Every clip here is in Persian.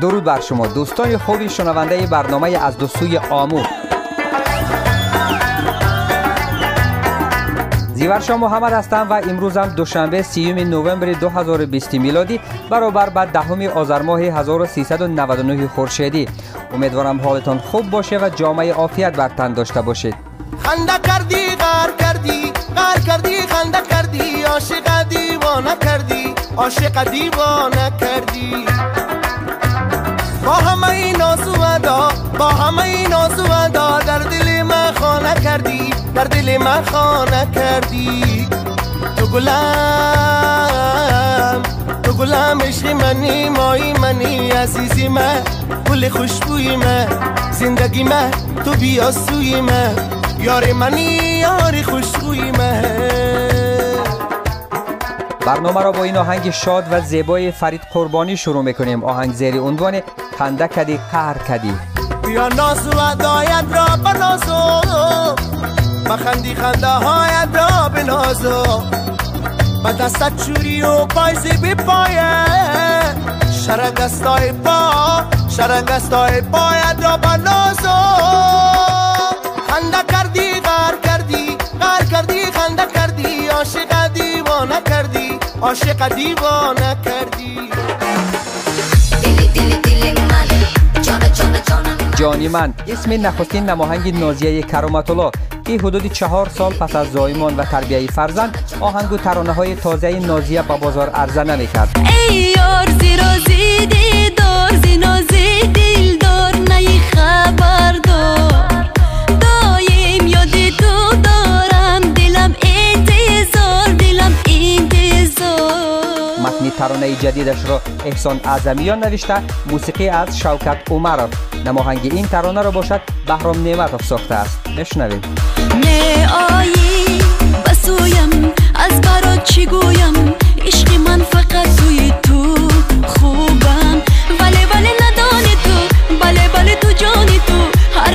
درود بر شما. دوستان خوبی شنونده برنامه از دو سوی آمو زیورشا محمد هستم و امروزم دوشنبه سیوم نوامبر 2020 میلادی برابر با دهم آذر ماه 1399 خورشیدی. امیدوارم حالتان خوب باشه و جامعه عافیت بر تن داشته باشید. خنده کردی غر کردی غر کردی خنده کردی عاشق دیوانه کردی عاشق دیوانه کردی. با همه این ادا با همه این ادا در دل من خانه کردی در دل من خانه کردی. تو گلم تو گلم عشق منی مایی منی عزیزی من گل خوشبوی من زندگی من تو بیا سوی من. یار منی یار خوشبوی من. برنامه را با این آهنگ شاد و زیبای فرید قربانی شروع می‌کنیم. آهنگ زیر عنوان خنده کدی قهر کدی بیا ناز و دایت را بنازو بخندی خنده هایت را بنازو با دستت چوری و پایزی بی پایه. شرنگستای پا شرنگستای پایت را عاشق دیوانه کردی. جانی من اسم نخستین نماهنگ نازیه کرامت الله که حدود چهار سال پس از زایمان و تربیه فرزند آهنگ و ترانه های تازه نازیه به بازار عرضه نمی‌کرد. ای یار زی دل دار نی خبر دار ترانه جدیدش را احسان اعظمیان نوشته. موسیقی از شوکت عمرов نماهنگ این ترانه را باشد بهرام نعمتov ساخته است. بشنویم. نه آیی بسویم. از برات چی گویم؟ عشق من فقط توی تو خوبم. ولی ولی ندانی تو بله بله تو جانی تو. هر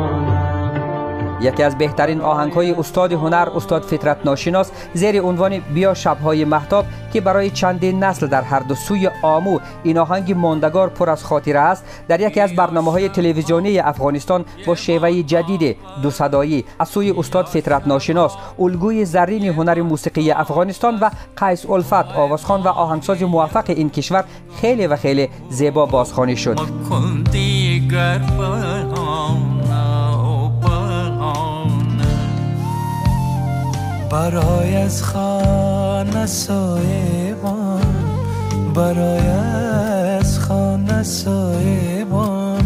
یکی از بهترین آهنگ های استاد هنر استاد فطرت ناشناس زیر عنوان بیا شبهای محتاب که برای چندین نسل در هر دو سوی آمو این آهنگ ماندگار پر از خاطره است در یکی از برنامه های تلویزیونی افغانستان با شیوه جدید دو صدایی از سوی استاد فطرت ناشناس الگوی زرین هنر موسیقی افغانستان و قیس الفت آوازخوان و آهنگساز موفق این کشور خیلی و خیلی زیبا بازخوانی شد. برای از خانه سایبان برای از خانه سایبان.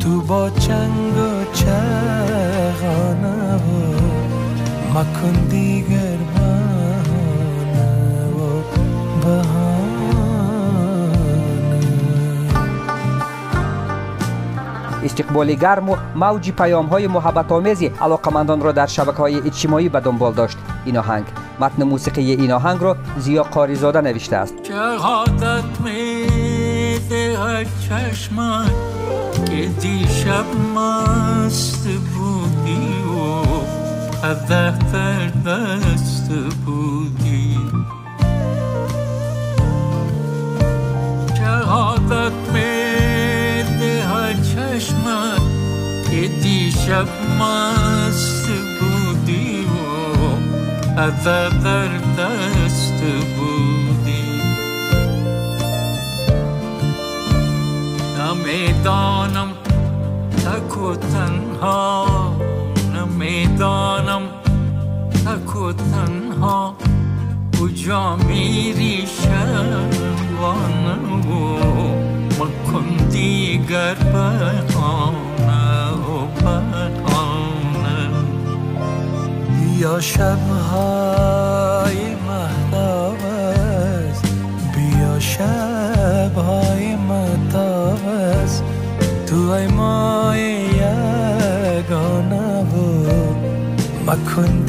تو با چنگ و چغانه و مکن دیگر بهانه و بهانه. استقبال گرم و موج پیام های محبت آمیزی علاقمندان را در شبکه های اجتماعی به دنبال داشت این آهنگ متن موسیقی این آهنگ را زیا قاریزاده نوشته است شهادت می دهد چشمت که دیشب مست بودی و دست بودی دیشب مست بودی و قدح در دست بودی. نمی‌دانم تک و تنها نمی‌دانم تک و تنها کجا میری شبانه و مکن دیگر بهانه بهانه یا شبهای مهتاب است بیا شبهای مهتاب است تو ای مای یگانه بود مکن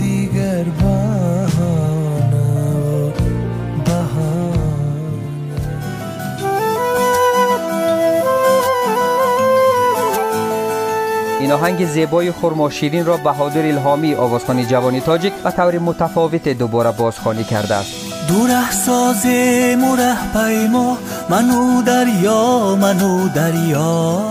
آهنگ زیبای خرما شیرین را بهادر الهامی آوازخوان جوانی تاجیک و طور متفاوت دوباره بازخوانی کرده است. دوره ساز مره پیما منو دریا منو دریا.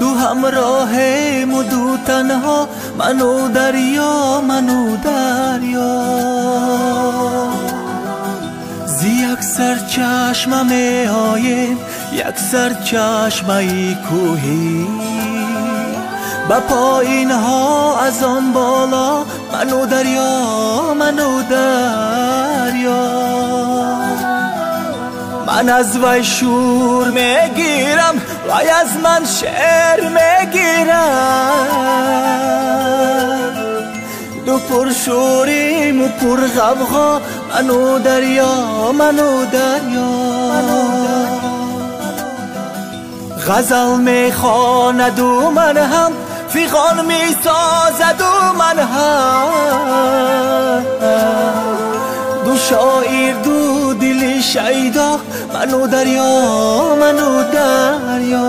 دو همراه مو دو تنها منو دریا منو دریا. زی یک سر چشمه می آیم یک سر چشمه کوهی. با پایین ها از آن بالا منو دریا منو دریا. من از وی شور می‌گیرم وی از من شعر می‌گیرم دو پر شوریم و پر غمها منو دریا منو دریا. غزل می‌خواند و من هم فیغان می‌سازد و من هم. دو شاعر دو دل شیدا منو دریا منو دریا.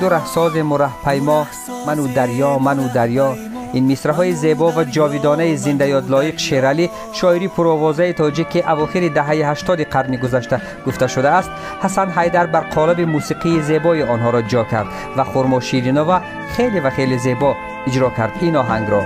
دو رهساز مره پیما منو دریا منو دریا. این میسرهای زیبا و جاویدانه زنده یاد لایق شیرالی شاعری پروازه تاجیک که اواخر دهه 80 قرن گذشته گفته شده است حسن حیدر بر قالب موسیقی زیبای آنها را جا کرد و خورما شیرینوا خیلی و خیلی زیبا اجرا کرد این آهنگ را.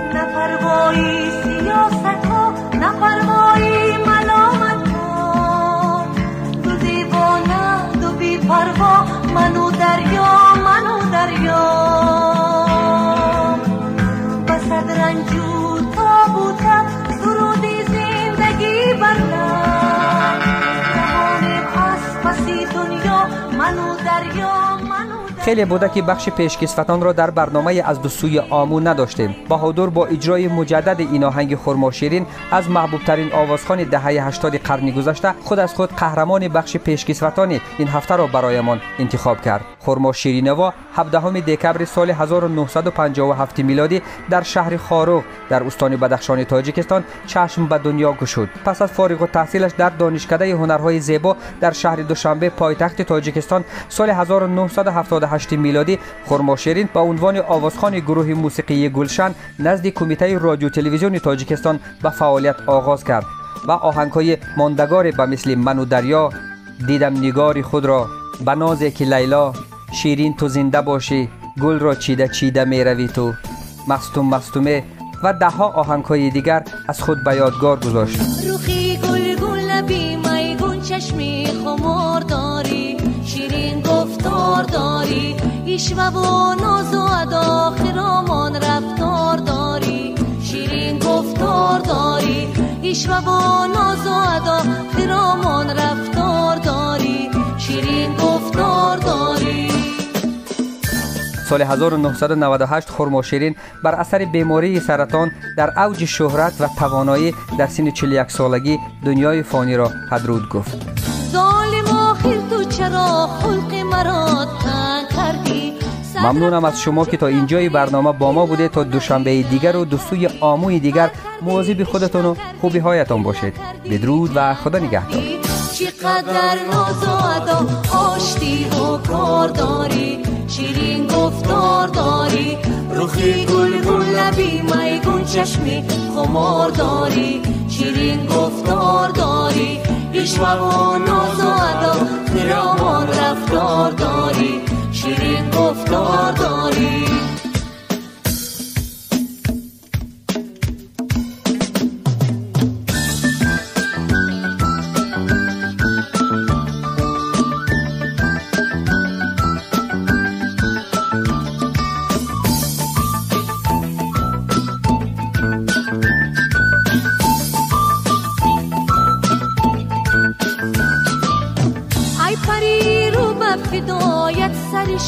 منو دریا منو دریا خیلی بوده که بخش پیشکسوتان را در برنامه از دو سوی آمو نداشتیم. بهادر با اجرای مجدد این آهنگ خرما شیرین از محبوب ترین آوازخوان دهه 80 قرن گذشته خود از خود قهرمان بخش پیشکسوتان این هفته را برایمان انتخاب کرد. خرما شیرینوا 17 دکبر سال 1957 میلادی در شهر خاروغ در استان بدخشان تاجیکستان چشم به دنیا گشود. پس از فارغ التحصیلش در دانشکده هنرهای زیبا در شهر دوشنبه پایتخت تاجیکستان سال 1978 میلادی خرما شیرین به عنوان آوازخوان گروه موسیقی گلشن نزد کمیته رادیو تلویزیون تاجیکستان به فعالیت آغاز کرد و آهنگهای ماندگار به مثل منو دریا دیدم نگاری خود را. به نازی که لیلا شیرین تو زنده باشی گل را چیده چیده می روی تو. مستوم مستومه و ده ها آهنگ های دیگر از خود به یادگار گذاشت. روخی گل گل میگون چشمی خمار داری. ایشوه و ناز و ادا خرامان رفتار داری. شیرین گفتار داری. ایشوه و ناز و ادا خرامان رفتار داری. شیرین گفتار داری. سال 1998 خرما شیرین بر اثر بیماری سرطان در اوج شهرت و توانایی در سن 41 سالگی دنیای فانی را هدرود گفت. ظالم آخر تو چرا خلق مرا ممنونم از شما که تا اینجای برنامه با ما بوده. تا دوشنبه دیگر و دوستوی آموی دیگر مواظب خودتان و خوبی هایتان باشید. بدرود و خدا نگهدار. چقدر ناز و ادا آشتی و کار داری شیرین گفتار داری. روخی گل گل لبی میگون چشمی خمار داری. شیرین گفتار داری. ایشوه و ناز و ادا رفتار داری.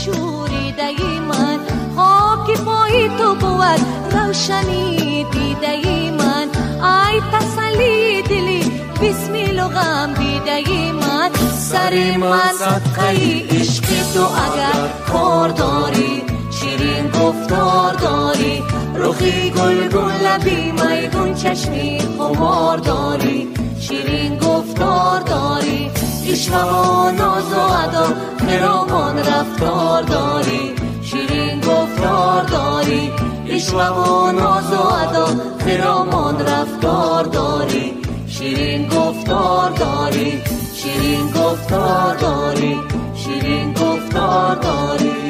شوریده من. خاک پای تو بود روشنی دیده من. ای تسلی دلی بسمیل و غم دیده من. سر من صدقه عشق تو اگر کار داری شیرین گفتار داری. روخی گل گل لبی میدون چشمی خمار داری. شیرین گفتار داری. و ناز و ادا خرامان رفتار داری؟ شیرین گفتار داری؟ و ناز و ادا خرامان رفتار داری؟ شیرین گفتار داری شیرین گفتار داری شیرین گفتار داری.